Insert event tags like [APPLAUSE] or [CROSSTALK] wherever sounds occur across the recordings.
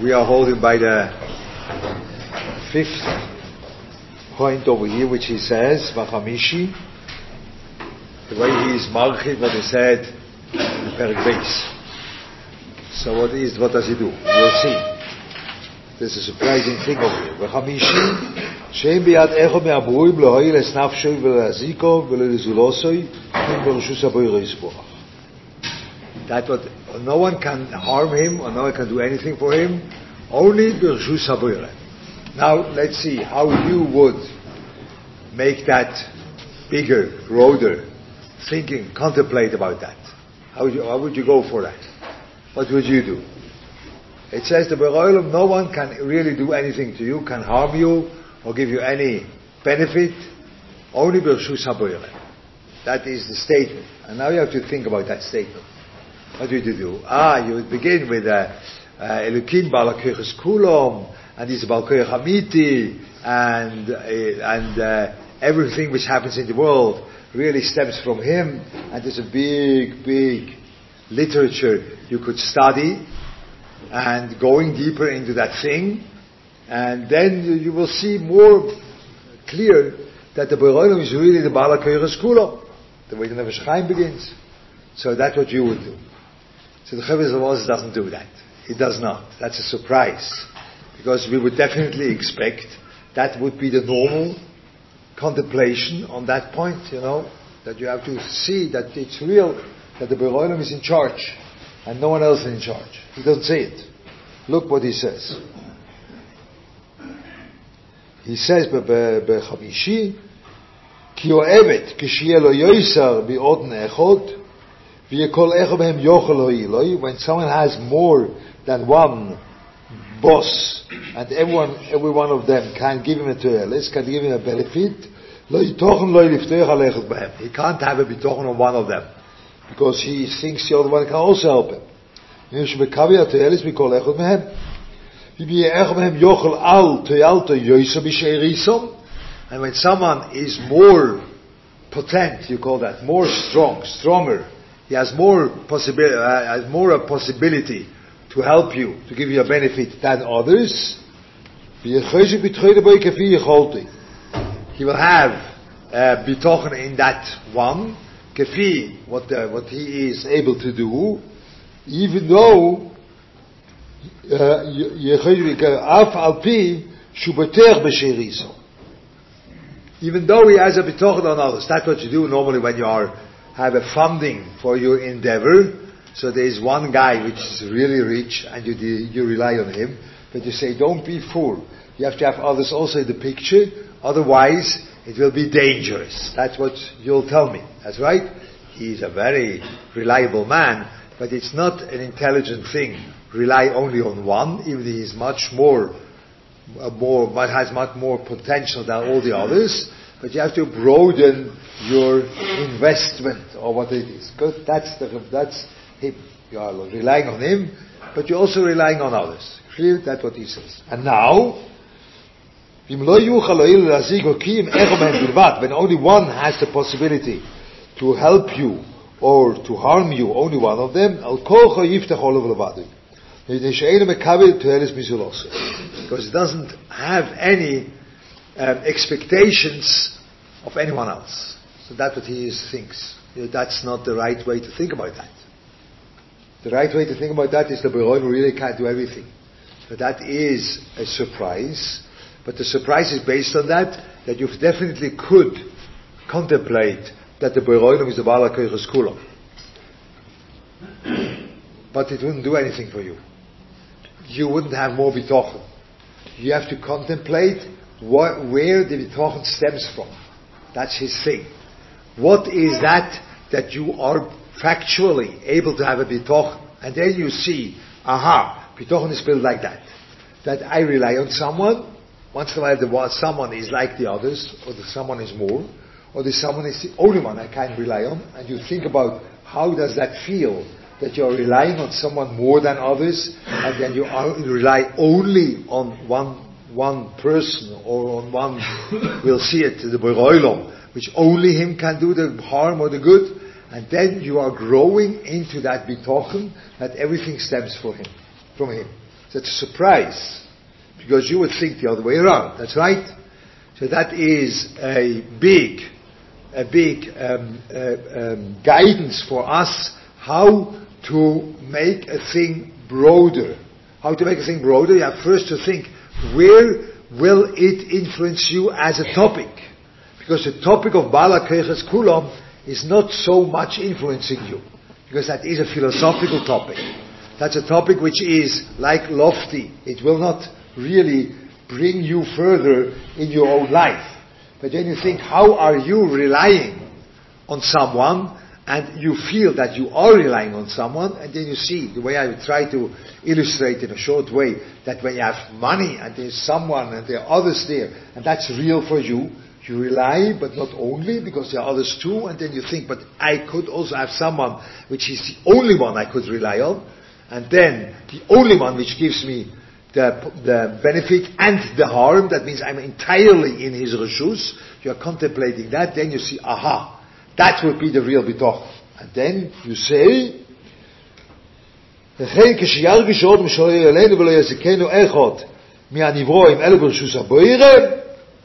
We are holding by the fifth point over here, which he says, Vachamishi, the way he is marchit, what he said the Perik base. So what is, what does he do? We'll see. There's a surprising thing over here. Vachamishi, שאין ביד איכו מהברואים להועיל את נפשוי ולהזיקו ולזולוסוי אם ברשוס הבוירו יסבוח. That what, No one can harm him, or no one can do anything for him, only Birshu Sabira. Now, let's see how you would make that bigger, broader thinking, contemplate about that. How would you, how would you go for that? What would you do? It says the Beroilum, no one can really do anything to you, can harm you, or give you any benefit, only Birshu Saboyre. That is the statement. And now you have to think about that statement. What would you do? Ah, you would begin with uh, uh, Elokim Balakoyches Kulom, and this Balkoyach Hamiti, and, uh, and uh, everything which happens in the world really stems from him, and there's a big, big literature you could study, and going deeper into that thing, and then you will see more clear that the Beroilim is really the Bala Kula, the way the Chaim begins. So that's what you would do. So the Chavis doesn't do that. He does not. That's a surprise. Because we would definitely expect that would be the normal contemplation on that point, you know, that you have to see that it's real, that the Beroilim is in charge, and no one else is in charge. He doesn't say it. Look what he says. He says בחמישי, כי אוהבת כשיהיה לו יויסר באודן אחד, when someone has more than one boss, and everyone, every one of them can give him a toilet, can give him a benefit, he can't have a bitochen on one of them, because he thinks the other one can also help him. And when someone is more potent, you call that, more strong, stronger, he has more possibility, uh, has more a possibility to help you, to give you a benefit than others. He will have uh, in that one, kefi, what, uh, what he is able to do, even though uh, even though he has a bitochen on others, that's what you do normally when you are have a funding for your endeavor. So there is one guy which is really rich and you, you rely on him, but you say, don't be fool. You have to have others also in the picture, otherwise it will be dangerous. That's what you'll tell me. That's right. He's a very reliable man, but it's not an intelligent thing rely only on one, even he is much more, more, has much more potential than all the others. But you have to broaden your investment or what it is. Good. That's the, that's him. You are relying on him, but you're also relying on others. Clear? That's what he says. And now, when only one has the possibility to help you or to harm you, only one of them, because it doesn't have any um, expectations of anyone else. So that's what he is, thinks. That's not the right way to think about that. The right way to think about that is the Beroim really can't do everything. That is a surprise. But the surprise is based on that, that you definitely could contemplate that the Beroim is the Bala Kulam. [COUGHS] But it wouldn't do anything for you you wouldn't have more bitochen. You have to contemplate what, where the bitochen stems from. That's his thing. What is that that you are factually able to have a bitochen? And then you see, aha, bitochen is built like that. That I rely on someone. Once in a while, the someone is like the others, or the someone is more, or the someone is the only one I can rely on. And you think about how does that feel that you're relying on someone more than others, and then you rely only on one one person or on one, we'll see it, the Beroilom, which only him can do the harm or the good, and then you are growing into that bitochen that everything stems from him, from him. That's a surprise. Because you would think the other way around. That's right. So that is a big, a big um, uh, um, guidance for us how to make a thing broader. How to make a thing broader? You have first to think where will it influence you as a topic? Because the topic of Bala Kulam is not so much influencing you. Because that is a philosophical topic. That's a topic which is like lofty. It will not really bring you further in your own life. But then you think, how are you relying on someone and you feel that you are relying on someone, and then you see the way I try to illustrate in a short way that when you have money and there's someone and there are others there, and that's real for you, you rely, but not only, because there are others too, and then you think, but I could also have someone which is the only one I could rely on, and then the only one which gives me the, the benefit and the harm, that means I'm entirely in his reshus, you're contemplating that, then you see, aha, that would be the real bitoch. And then you say, וכן כשירגש עוד משורר אלינו ולא יזכנו אחד מהנברואים אלו ברשוס הבוירם,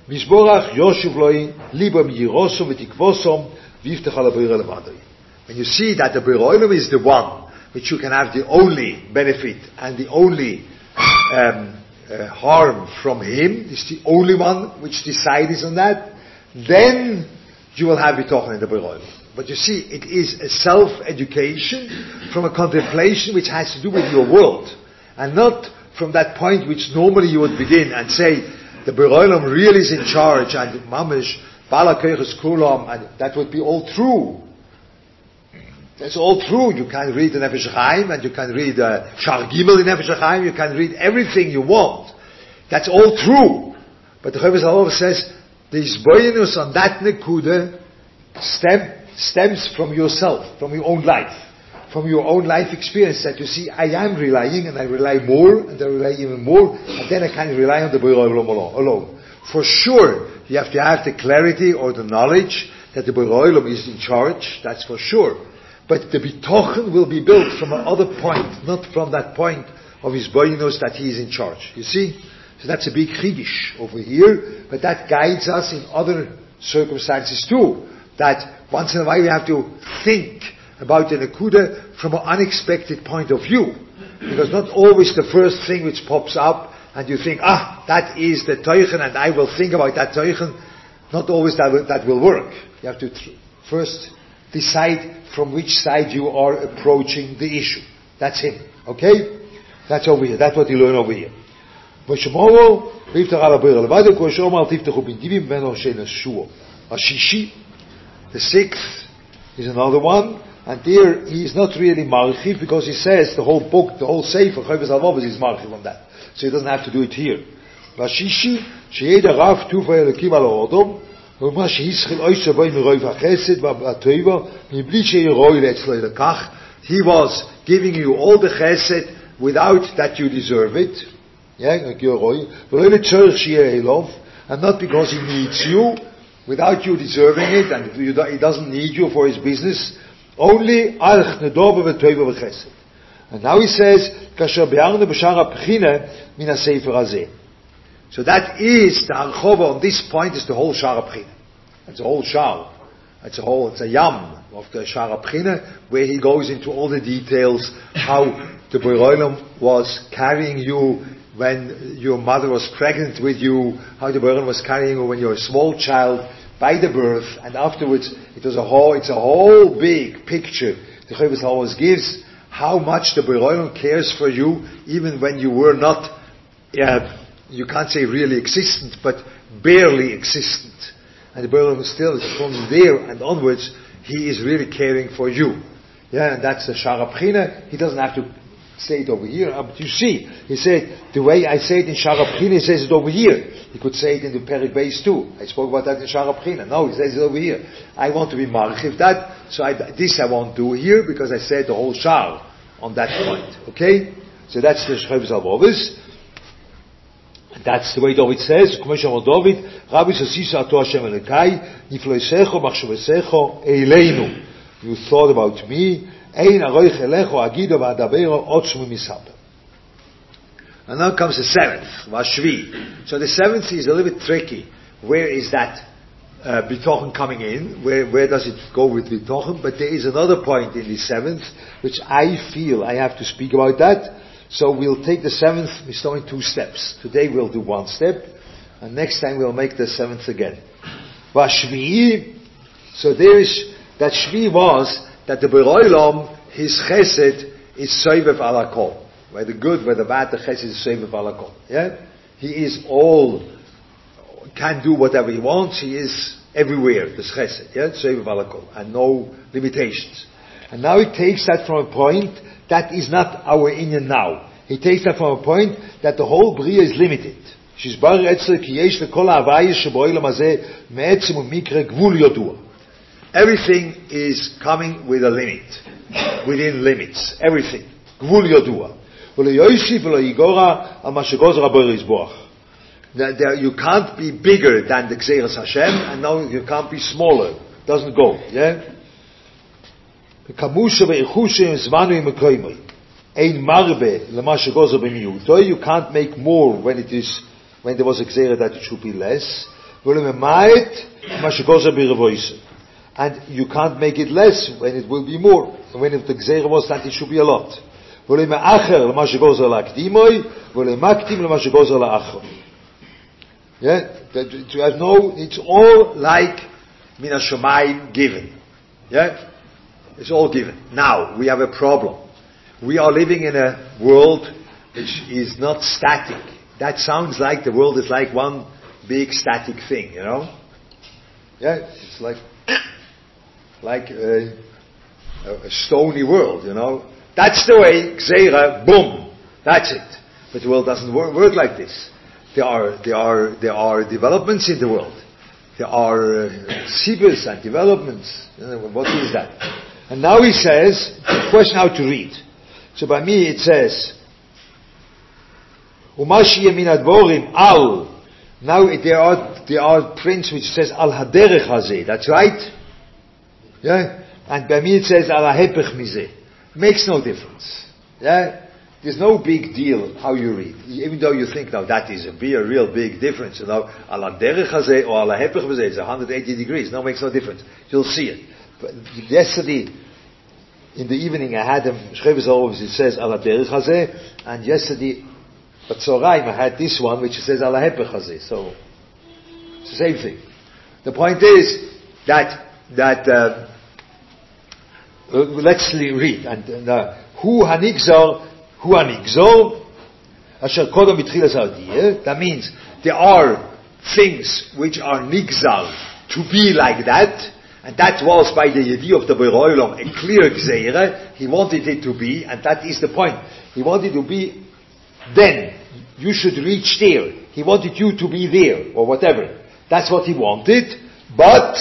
מזבורך יושב לוי ליבם יירוסום ותקבוסום ויפתח על הבוירם למדוי. When you see that the Beroilim is the one which you can have the only benefit and the only um, uh, harm from him, is the only one which decides on that, then you will have bitochen in the Beroim. But you see, it is a self-education from a contemplation which has to do with your world, and not from that point which normally you would begin and say, the Beroilam really is in charge, and Mamish, Bala Kulam, and that would be all true. That's all true. You can read the Nefesh Chaim, and you can read uh, Shar Gimel in Nefesh you can read everything you want. That's all true. But the Chavis says, the isboyenus on that nekuda stem, stems from yourself, from your own life, from your own life experience that you see, I am relying and I rely more and I rely even more and then I can rely on the Boyer alone. For sure, you have to have the clarity or the knowledge that the Boyer is in charge, that's for sure. But the bitochen will be built from another point, not from that point of his boyinus that he is in charge. You see? So that's a big chiddush over here, but that guides us in other circumstances too. That once in a while we have to think about the Nakuda from an unexpected point of view. Because not always the first thing which pops up and you think, ah, that is the Teuchen and I will think about that Teuchen, not always that will, that will work. You have to first decide from which side you are approaching the issue. That's him. Okay? That's over here. That's what you learn over here. ושמורו ויפתח על הבריר תפתחו בנדיבים השישי, the sixth is another one, and here he is not really marchiv because he says the whole book, the whole sefer, Chovos Halvovos is marchiv on that. So he doesn't have to do it here. והשישי, שידע רב טוב האלוקים על האודום, ומה שהסחיל אוי שבוי מרוב החסד והטויבה, מבלי שירוי לאצלו He was giving you all the chesed without that you deserve it yeah, and not because he needs you, without you deserving it, and he doesn't need you for his business. Only And now he says, So that is the Archova on this point is the whole Shara Pchina. It's a whole Shar. It's a whole, it's a yam of the Shara Pchina, where he goes into all the details, how the Boirolim was carrying you when your mother was pregnant with you, how the Baron was carrying you when you were a small child by the birth, and afterwards it was a whole, it's a whole big picture. The Chavis always gives how much the Baron cares for you, even when you were not, uh, you can't say really existent, but barely existent. And the Baron still, from there and onwards, he is really caring for you. Yeah, and that's the Sharabchina. He doesn't have to say it over here, but you see, he said, the way I say it in Sharabchina, he says it over here. He could say it in the Perik base too. I spoke about that in Sharabchina. No, he says it over here. I want to be marchiv that, so I, this I won't do here because I said the whole Shar on that point. Okay? So that's the Chovos Halvovos. That's the way David says, You thought about me, and now comes the seventh, Vashvi. So the seventh is a little bit tricky. Where is that uh, bitochen coming in? Where, where does it go with bitochen? But there is another point in the seventh, which I feel I have to speak about that. So we'll take the seventh, start in two steps. Today we'll do one step, and next time we'll make the seventh again. Vashvi, so there is, that Shvi was that the Beroilam, his chesed, is Soivev alakol. Where the good, where the bad, the chesed is Soivev alakol. Yeah? He is all, can do whatever he wants, he is everywhere, the chesed, yeah? Soivev alakol. And no limitations. And now he takes that from a point that is not our Indian now. He takes that from a point that the whole Bria is limited. שיסבר אצל כי יש לכל ההוויה שבעולם הזה מעצם ומקרה גבול ידוע. Everything is coming with a limit, within limits, everything. גבול ידוע. ולא יוסיף ולא יגורע על מה שגוזר הבויר יסבוח. You can't be bigger than the Xeris Hashem, and now you can't be smaller. Doesn't go, yeah? כמושה ואיחושה זמנו עם הקוימוי. אין מרבה למה שגוזר במיעוטו, you can't make more when it is, when there was a Xeris that it should be less. ולממעט מה שגוזר ברבויסה. And you can't make it less when it will be more. When if the Gzeir was that it should be a lot. Yeah, you have no, it's all like Mina Shemayim given. Yeah? It's all given. Now, we have a problem. We are living in a world which is not static. That sounds like the world is like one big static thing, you know? Yeah, it's like like a, a, stony world, you know. That's the way, Xera, boom, that's it. But the world doesn't work, work like this. There are, there, are, there are developments in the world. There are uh, sibus and developments. What is that? And now he says, question how to read. So by me it says, Umashi min advorim al. Now there are, there are prints which says al haderech hazeh. That's right. Yeah? And by me it says, ala hepech mize. Makes no difference. Yeah? There's no big deal how you read. Even though you think, now that is a, be a real big difference. You know, ala derech hazeh or ala hepech mize is 180 degrees. No, makes no difference. You'll see it. But yesterday, in the evening, I had a Chovos Halvovos, it says ala derech and yesterday, at Tzoraim, I had this one, which says ala hepech hazeh. So, it's the same thing. The point is that, that, uh, let's read. And uh, hu hanigzor, hu hanigzor, asher kodom hadiyah. That means there are things which are nigzal to be like that, and that was by the idea of the Beroilom a clear gzeire. He wanted it to be, and that is the point. He wanted to be then. You should reach there. He wanted you to be there, or whatever. That's what he wanted. But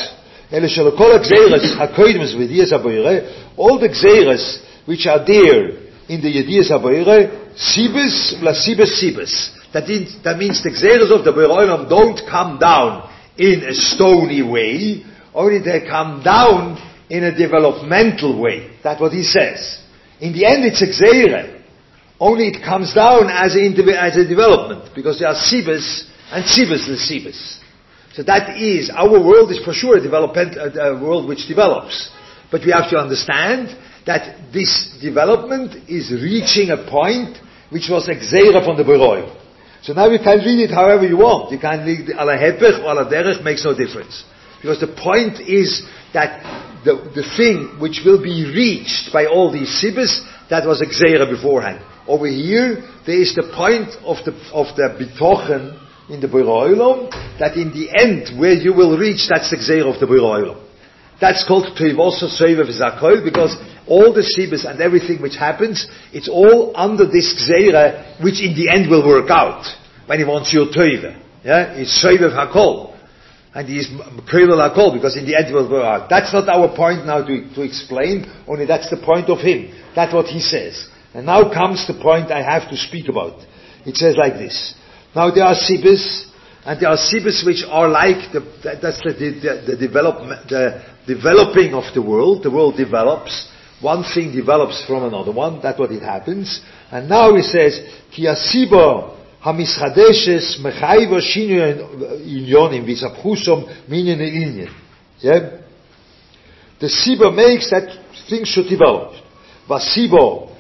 [COUGHS] all the gzeiras which are there in the Yediyas Aboire, sibis la sibis. That, means, that means the gzeiras of the Beroilam don't come down in a stony way, only they come down in a developmental way. That's what he says. In the end it's a gzeira. Only it comes down as a, as a development, because there are sibis and sibis and sibis. So that is, our world is for sure a, development, a, a world which develops. But we have to understand that this development is reaching a point which was exera from the Beroi. So now you can read it however you want. You can read ala hepech or ala derech makes no difference. Because the point is that the, the thing which will be reached by all these sibis, that was exera beforehand. Over here, there is the point of the, of the bitochen, in the Boiroilom, that in the end, where you will reach, that's the of the Boiroilom. That's called Toivosa Soiva Vizakol, because all the Sibis and everything which happens, it's all under this Gzeira, which in the end will work out, when he wants your Toiva. Yeah? It's Soiva Hakol. And he is Hakol, because in the end it will work out. That's not our point now to, to explain, only that's the point of him. That's what he says. And now comes the point I have to speak about. It says like this. Now there are sibis, and there are sibis which are like the, that's the, the, the, development, the developing of the world. The world develops. one thing develops from another one. That's what it happens. And now he says, Ki asiba hamischadeshes mechayva shinu inyonim visapchusom minyan inyan. Yeah? The siba makes that things should develop. Vasibo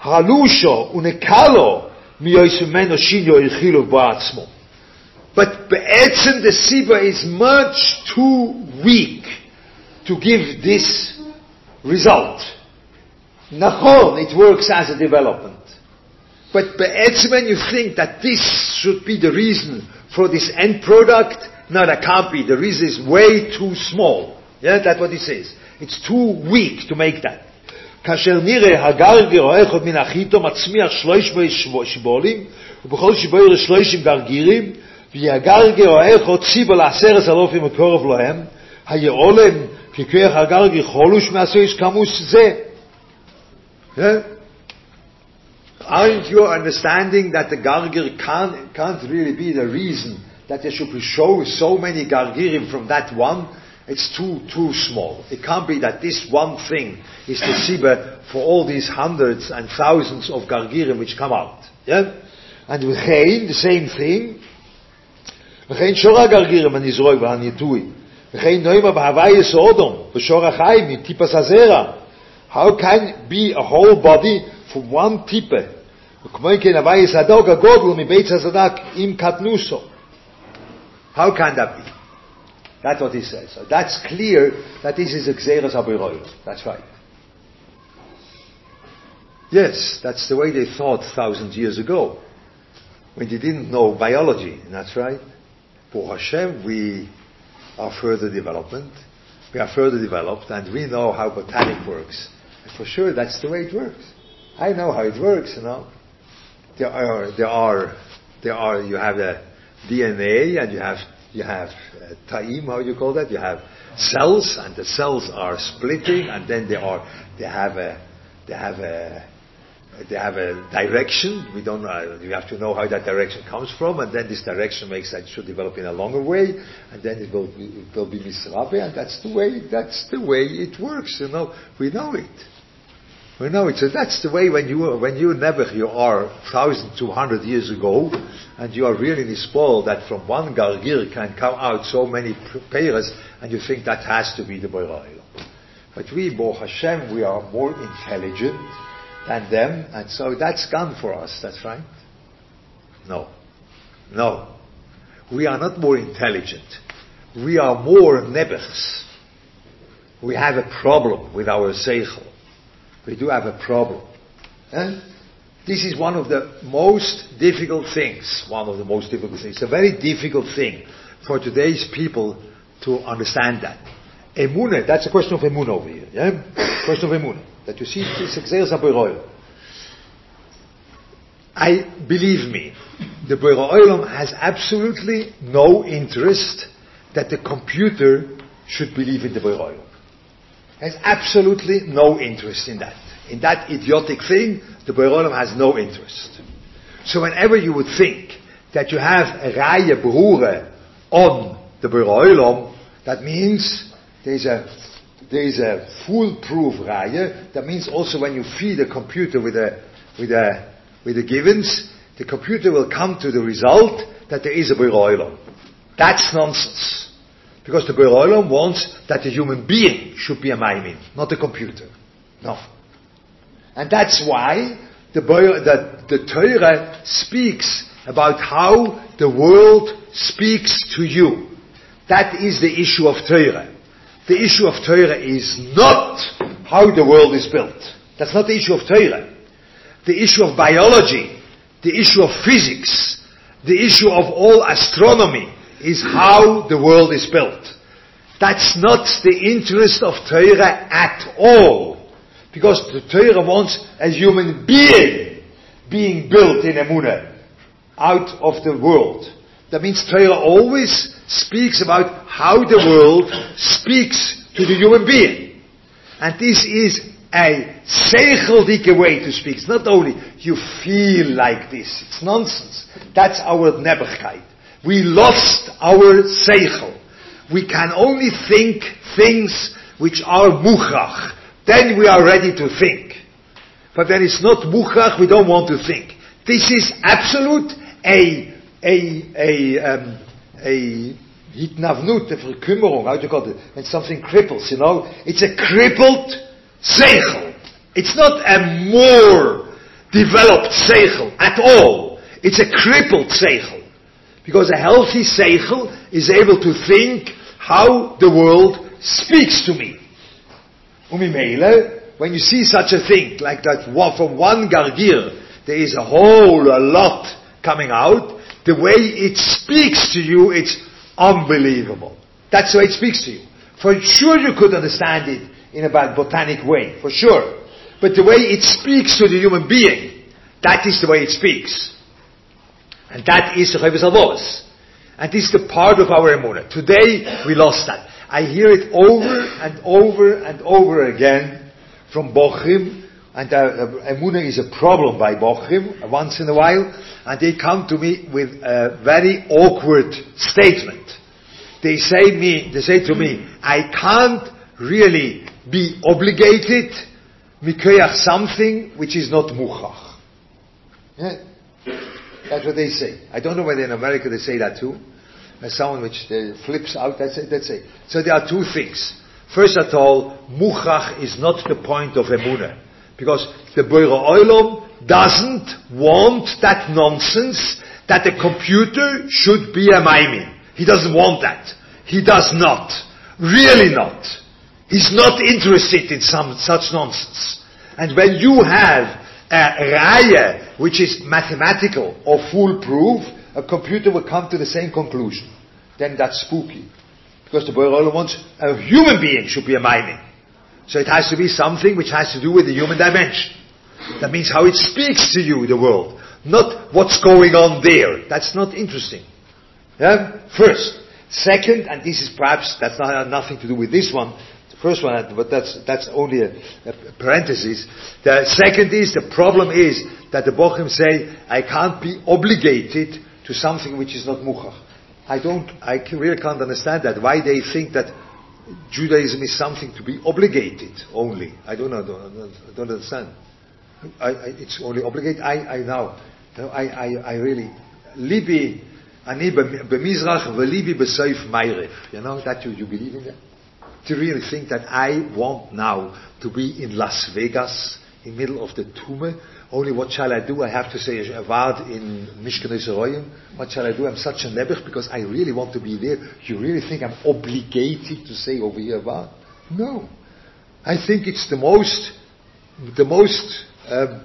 halusho unekalo But Be'etzim the Siba is much too weak to give this result. Nachon, it works as a development. But Be'etzim when you think that this should be the reason for this end product, no, that can't be. The reason is way too small. Yeah, that's what he says. It's too weak to make that. כאשר נראה הגרגר או אחד מן החיתו מצמיח שלוש שיבולים ובכל שיבול שלושים גרגירים ויגרגר או אחד ציבו לעשרת אלופים וקורב להם היעולם ככוח הגרגר חולוש מהסויש כמוס זה yeah? Aren't you understanding that the gargir can't, can't really be the reason that there should be show so many gargirim from that one? It's too, too small. It can't be that this one thing is the siba for all these hundreds and thousands of gargirim which come out. Yeah? And with Chain, the same thing. וכן שור הגרגירים הנזרוק והניטוי. וכן נוימה בהווי יסודום, בשור החיים, מטיפס הזרע. How can be a whole body from one tipe? וכמו כן הווי יסדוק הגודל מבית הזדק עם קטנוסו. How can that be? That's what he says. So that's clear that this is a Xeris. That's right. Yes, that's the way they thought thousands years ago. When they didn't know biology. That's right. For Hashem, we are further development. We are further developed and we know how botanic works. And for sure, that's the way it works. I know how it works, you know. There are, there are, there are, you have a DNA and you have you have uh, ta'im, how you call that? You have cells, and the cells are splitting, and then they are they have a they have a they have a direction. We don't know. You have to know how that direction comes from, and then this direction makes that should develop in a longer way, and then it will it will be misrabe, and that's the way that's the way it works. You know, we know it. We know it. So that's the way when you when you never you are thousand two hundred years ago, and you are really spoiled that from one gargir can come out so many payers, and you think that has to be the Boirail. But we, Bo Hashem, we are more intelligent than them, and so that's gone for us. That's right. No, no, we are not more intelligent. We are more nebechs. We have a problem with our seichel we do have a problem. This is one of the most difficult things. One of the most difficult things. It's a very difficult thing for today's people to understand that. Emune, that's a question of emun over here. Yeah? [COUGHS] question of emun. That you see success of I believe me, the Boiroilam has absolutely no interest that the computer should believe in the Boiroilam has absolutely no interest in that. In that idiotic thing, the Boirolam has no interest. So whenever you would think that you have a Raya Behure on the Boirolam, that means there's a there's a foolproof Raya. That means also when you feed a computer with a with a with the givens, the computer will come to the result that there is a Boirolam. That's nonsense. Because the Beroilom wants that the human being should be a maimin, not a computer. No. And that's why the, the, the Torah speaks about how the world speaks to you. That is the issue of Torah. The issue of Torah is not how the world is built. That's not the issue of Torah. The issue of biology, the issue of physics, the issue of all astronomy, is how the world is built. That's not the interest of Torah at all. Because the Torah wants a human being being built in Emunah out of the world. That means Torah always speaks about how the world speaks to the human being. And this is a seicheldige way to speak. It's not only you feel like this. It's nonsense. That's our neberkeit. We lost our seichel. We can only think things which are muchach, then we are ready to think. But when it's not muchach, we don't want to think. This is absolute a, a, a, um, a hitnavnut, a verkümmerung, how do you call it? When something cripples, you know? It's a crippled seichel. It's not a more developed seichel at all. It's a crippled seichel. Because a healthy seichel is able to think how the world speaks to me. Umimele, when you see such a thing, like that from one gargir, there is a whole a lot coming out, the way it speaks to you, it's unbelievable. That's the way it speaks to you. For sure you could understand it in a botanic way, for sure. But the way it speaks to the human being, that is the way it speaks. And that is Rechavis Alvos. And this is the part of our emunah. Today, we lost that. I hear it over and over and over again from Bochim, and uh, emunah is a problem by Bochim once in a while, and they come to me with a very awkward statement. They say me, they say to me, I can't really be obligated mikoyach something which is not muchach. Yeah? That's what they say. I don't know whether in America they say that too. As someone which uh, flips out, that's it, that's it. So there are two things. First of all, muchach is not the point of emunah. Because the Boire Oilom doesn't want that nonsense that the computer should be a maimin. He doesn't want that. He does not. Really not. He's not interested in some such nonsense. And when you have raya, which is mathematical or foolproof, a computer will come to the same conclusion. Then that's spooky. Because the Boyer wants a human being should be a mining. So it has to be something which has to do with the human dimension. That means how it speaks to you, the world. Not what's going on there. That's not interesting. Yeah? First. Second, and this is perhaps, that's not, nothing to do with this one, First one, but that's, that's only a, a, parenthesis. The second is, the problem is that the Bochim say, I can't be obligated to something which is not muchach. I don't, I really can't understand that. Why they think that Judaism is something to be obligated only. I don't know, I don't, I don't understand. I, I, it's only obligated. I, I now, I, I, I really, libi, ani b'mizrach v'libi b'seif ma'irif. You know, that you, you believe in that? To really think that I want now to be in Las Vegas, in middle of the Tume. Only what shall I do? I have to say a word in Mishkan Yisroyim. What shall I do? I'm such a nebech because I really want to be there. You really think I'm obligated to say over here a? No. I think it's the most, the most, um,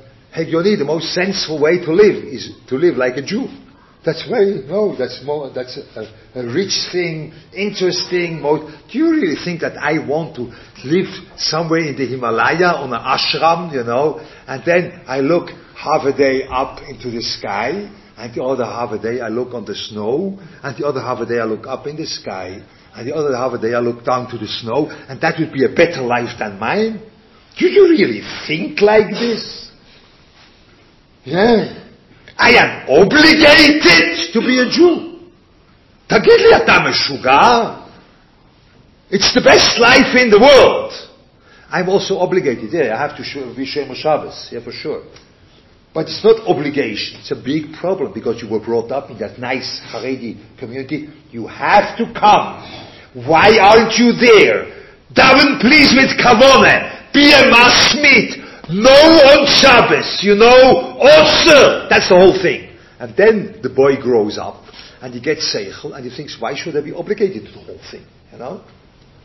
the most sensible way to live is to live like a Jew. That's very, no, that's more, that's a, a, rich thing, interesting. More, do you really think that I want to live somewhere in the Himalaya on an ashram, you know, and then I look half a day up into the sky, and the other half a day I look on the snow, and the other half a day I look up in the sky, and the other half a day I look down to the snow, and that would be a better life than mine? Do you really think like this? Yeah. I am obligated to be a Jew. תגיד לי, אתה משוגע? It's the best life in the world. I'm also obligated. Yeah, I have to be Shem Shabbos. Yeah, for sure. But it's not obligation. It's a big problem because you were brought up in that nice Haredi community. You have to come. Why aren't you there? Daven please with kavone. Be a masmit. No on Shabbos, you know, also. That's the whole thing. And then the boy grows up and he gets seichel and he thinks, why should I be obligated to the whole thing? You know?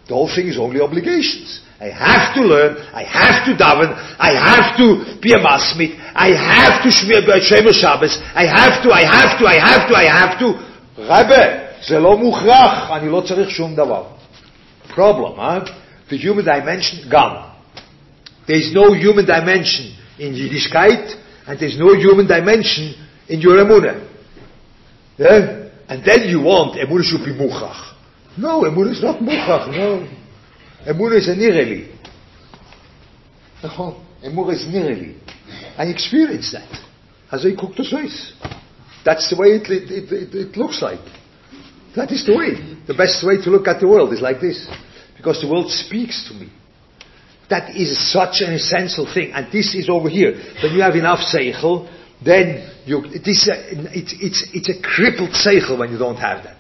The whole thing is only obligations. I have to learn, I have to daven, I have to be a masmit, I have to shmir Shemer Shabbos, I have to, I have to, I have to, I have to. Rebbe, זה לא מוכרח, אני לא צריך שום דבר. Problem, huh? The human dimension, gone. There's no human dimension in Yiddishkeit, and there's no human dimension in your Emunah. Yeah? And then you want Emunah should be Muchach. No, Emunah is not Muchach, no. Emunah is a Nireli. No, Emunah is Nireli. I experience that. As I cook the Swiss. That's the way it, it, it, it looks like. That is the way. The best way to look at the world is like this. Because the world speaks to me. That is such an essential thing. And this is over here. When you have enough seichel, then you, this, it's, it's, it's a crippled seichel when you don't have that.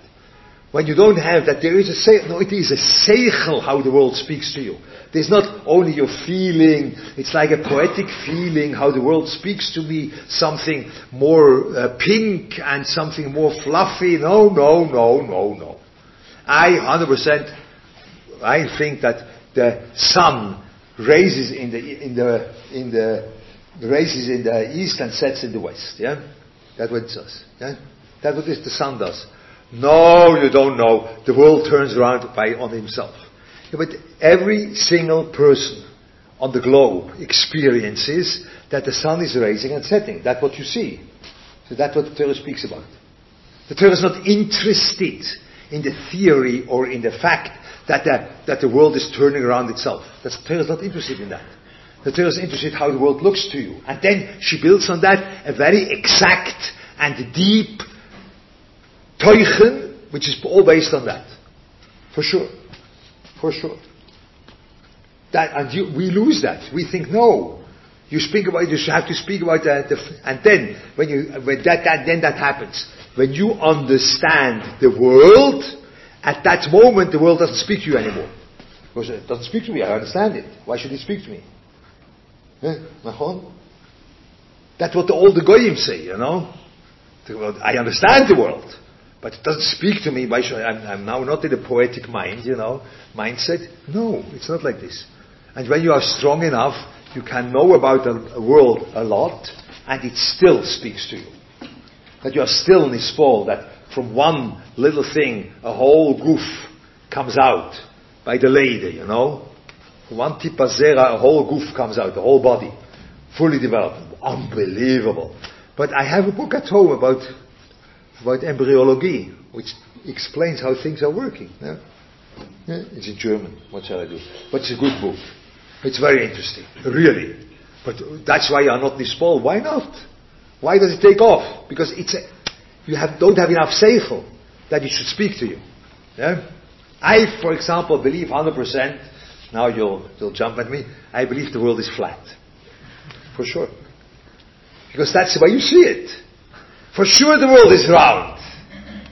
When you don't have that, there is a seichel, no, it is a seichel how the world speaks to you. There's not only your feeling, it's like a poetic feeling how the world speaks to me, something more uh, pink and something more fluffy. No, no, no, no, no. I 100%, I think that the sun raises in the, in the, in the, raises in the east and sets in the west, yeah? That's what it does, yeah? That's what the sun does. No, you don't know. The world turns around by, on himself. Yeah, but every single person on the globe experiences that the sun is rising and setting. That's what you see. So that's what the Torah speaks about. The Torah is not interested in the theory or in the fact that the, that the world is turning around itself. That's, the Torah is not interested in that. The Torah is interested how the world looks to you. And then she builds on that a very exact and deep teuchen, which is all based on that. For sure. For sure. That, and you, we lose that. We think, no. You speak about, you have to speak about that, and then, when you, when that, that, then that happens. When you understand the world, at that moment the world doesn't speak to you anymore. Because it doesn't speak to me, I understand it. Why should it speak to me? Eh? That's what the, all the goyim say, you know. I understand the world. But it doesn't speak to me. Why should I'm, I'm now not in a poetic mind, you know, mindset. No, it's not like this. And when you are strong enough, you can know about a world a lot, and it still speaks to you. That you are still in this fall, that from one little thing, a whole goof comes out by the lady, you know. From one tipazera, a whole goof comes out, the whole body, fully developed. Unbelievable. But I have a book at home about about embryology, which explains how things are working. Yeah? Yeah, it's in German. What shall I do? But it's a good book. It's very interesting, really. But that's why you are not nispol. Why not? Why does it take off? Because it's a, you have, don't have enough seichel that it should speak to you. Yeah? I, for example, believe 100%, now you'll, you'll jump at me, I believe the world is flat. For sure. Because that's the way you see it. For sure the world is round.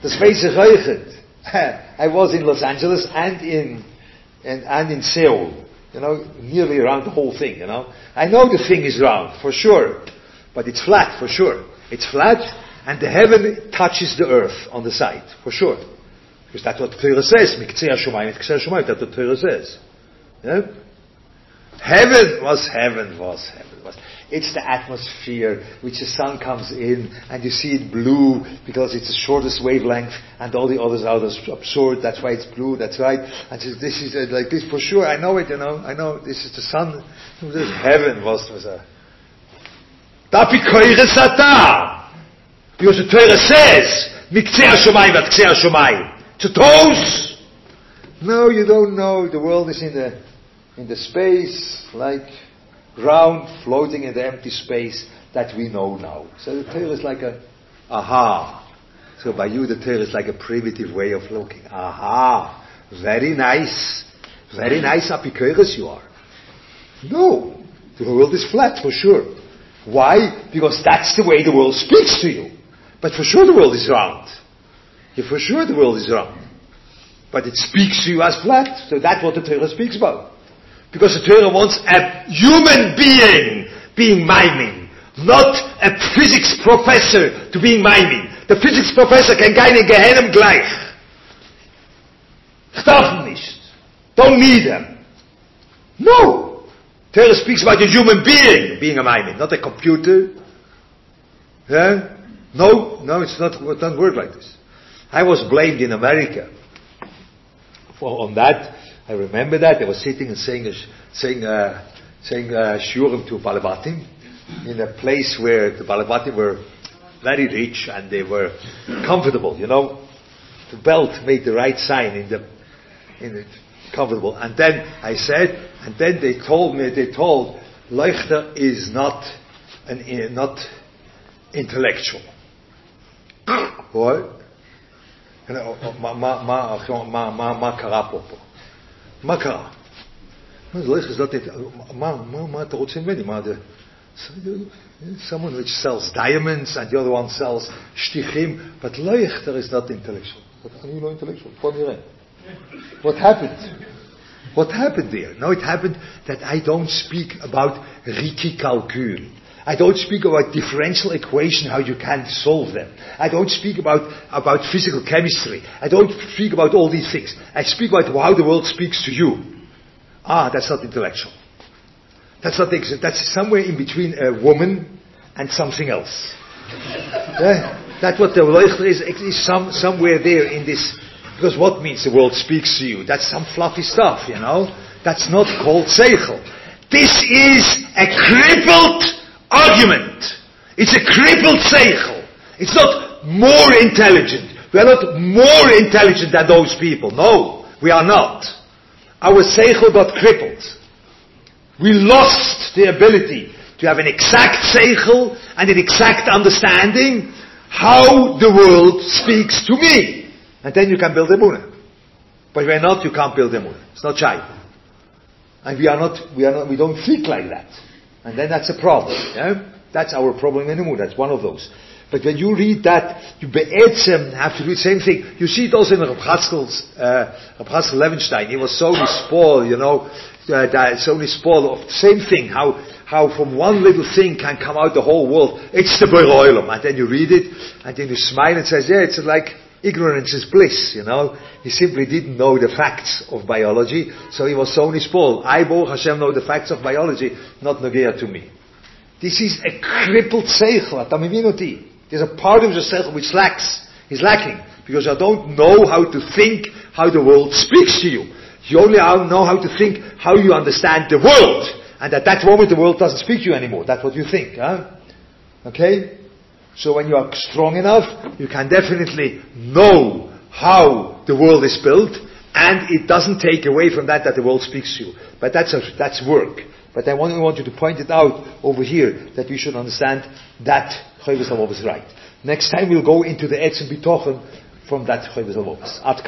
The space is reichend. [LAUGHS] I was in Los Angeles and in, and, and in Seoul. You know, nearly around the whole thing, you know. I know the thing is round, for sure. But it's flat, for sure. It's flat, and the heaven touches the earth on the side, for sure. Because that's what Torah says. That's what Torah says. Yeah? Heaven was heaven was heaven was. It's the atmosphere which the sun comes in and you see it blue because it's the shortest wavelength and all the others are absorbed. That's why it's blue. That's right. And this is uh, like this for sure. I know it. You know. I know this is the sun. This is heaven was was a. Because the Torah says, "Miktzei Shomayim v'Tktzei Shomayim." To toes. No, you don't know. The world is in the in the space like ground floating in the empty space that we know now. So the Torah is like a, aha. So by you the Torah is like a primitive way of looking. Aha. Very nice. Very nice apikoros you are. No. The world is flat for sure. Why? Because that's the way the world speaks to you. But for sure the world is round. Yeah, for sure the world is round. But it speaks to you as flat. So that's what the Torah speaks about. Because the Torah wants a human being being miming, not a physics professor to being miming. The physics professor can keine Gehenem gleich. Darf nicht. Don't need them. No. Torah speaks about a human being being a miming, not a computer. Yeah? No, no, it's not, it doesn't work like this. I was blamed in America for, on that I remember that. I was sitting and saying, saying, uh, saying uh, shurim to Balabatim in a place where the Balabatim were very rich and they were comfortable, you know. The belt made the right sign in the, in the comfortable. And then I said, and then they told me, they told, Leuchter is not an, not intellectual. [COUGHS] what? מה קרה פה פה? מה קרה? Lech is not it. Ma, ma, ma, many, ma, the, someone which sells diamonds and the other one sells shtichim, but Leichter is not intellectual. What are you know intellectual? What happened? What happened there? No, it happened that I don't speak about Ricci calcul. I don't speak about differential equation, how you can solve them. I don't speak about, about physical chemistry. I don't speak about all these things. I speak about how the world speaks to you. Ah, that's not intellectual. That's not that's somewhere in between a woman and something else. [LAUGHS] yeah? That's what the Leuchter is, is some, somewhere there in this, because what means the world speaks to you? That's some fluffy stuff, you know? That's not called Seichel. This is a crippled argument. It's a crippled Seichel. It's not more intelligent. We are not more intelligent than those people. No, we are not. Our Seichel got crippled. We lost the ability to have an exact seichel and an exact understanding how the world speaks to me. And then you can build a Muna. But we're not, you can't build a Muna. It's not shy. And we are not, we are not, we don't think like that. And then that's a problem. Yeah? That's our problem Muna. That's one of those. But when you read that, you be'etzem have to do the same thing. You see it also in Reb Chatzkel's, uh, Levenstein. He was so spoiled, you know, uh, that so spoiled of the same thing, how, how from one little thing can come out the whole world. It's the Beroilum. And then you read it, and then you smile and says, yeah, it's like, ignorance is bliss, you know. He simply didn't know the facts of biology, so he was so spoiled. I, Baruch Hashem, know the facts of biology, not Nogea to me. This is a crippled seichel, there's a part of yourself which lacks, is lacking, because you don't know how to think how the world speaks to you. You only know how to think how you understand the world. And at that moment the world doesn't speak to you anymore. That's what you think, huh? Okay? So when you are strong enough, you can definitely know how the world is built, and it doesn't take away from that that the world speaks to you. But that's, a, that's work. But I only want you to point it out over here that we should understand that Choyves is right. Next time we'll go into the Etzim Bitochen from that Choyves Ad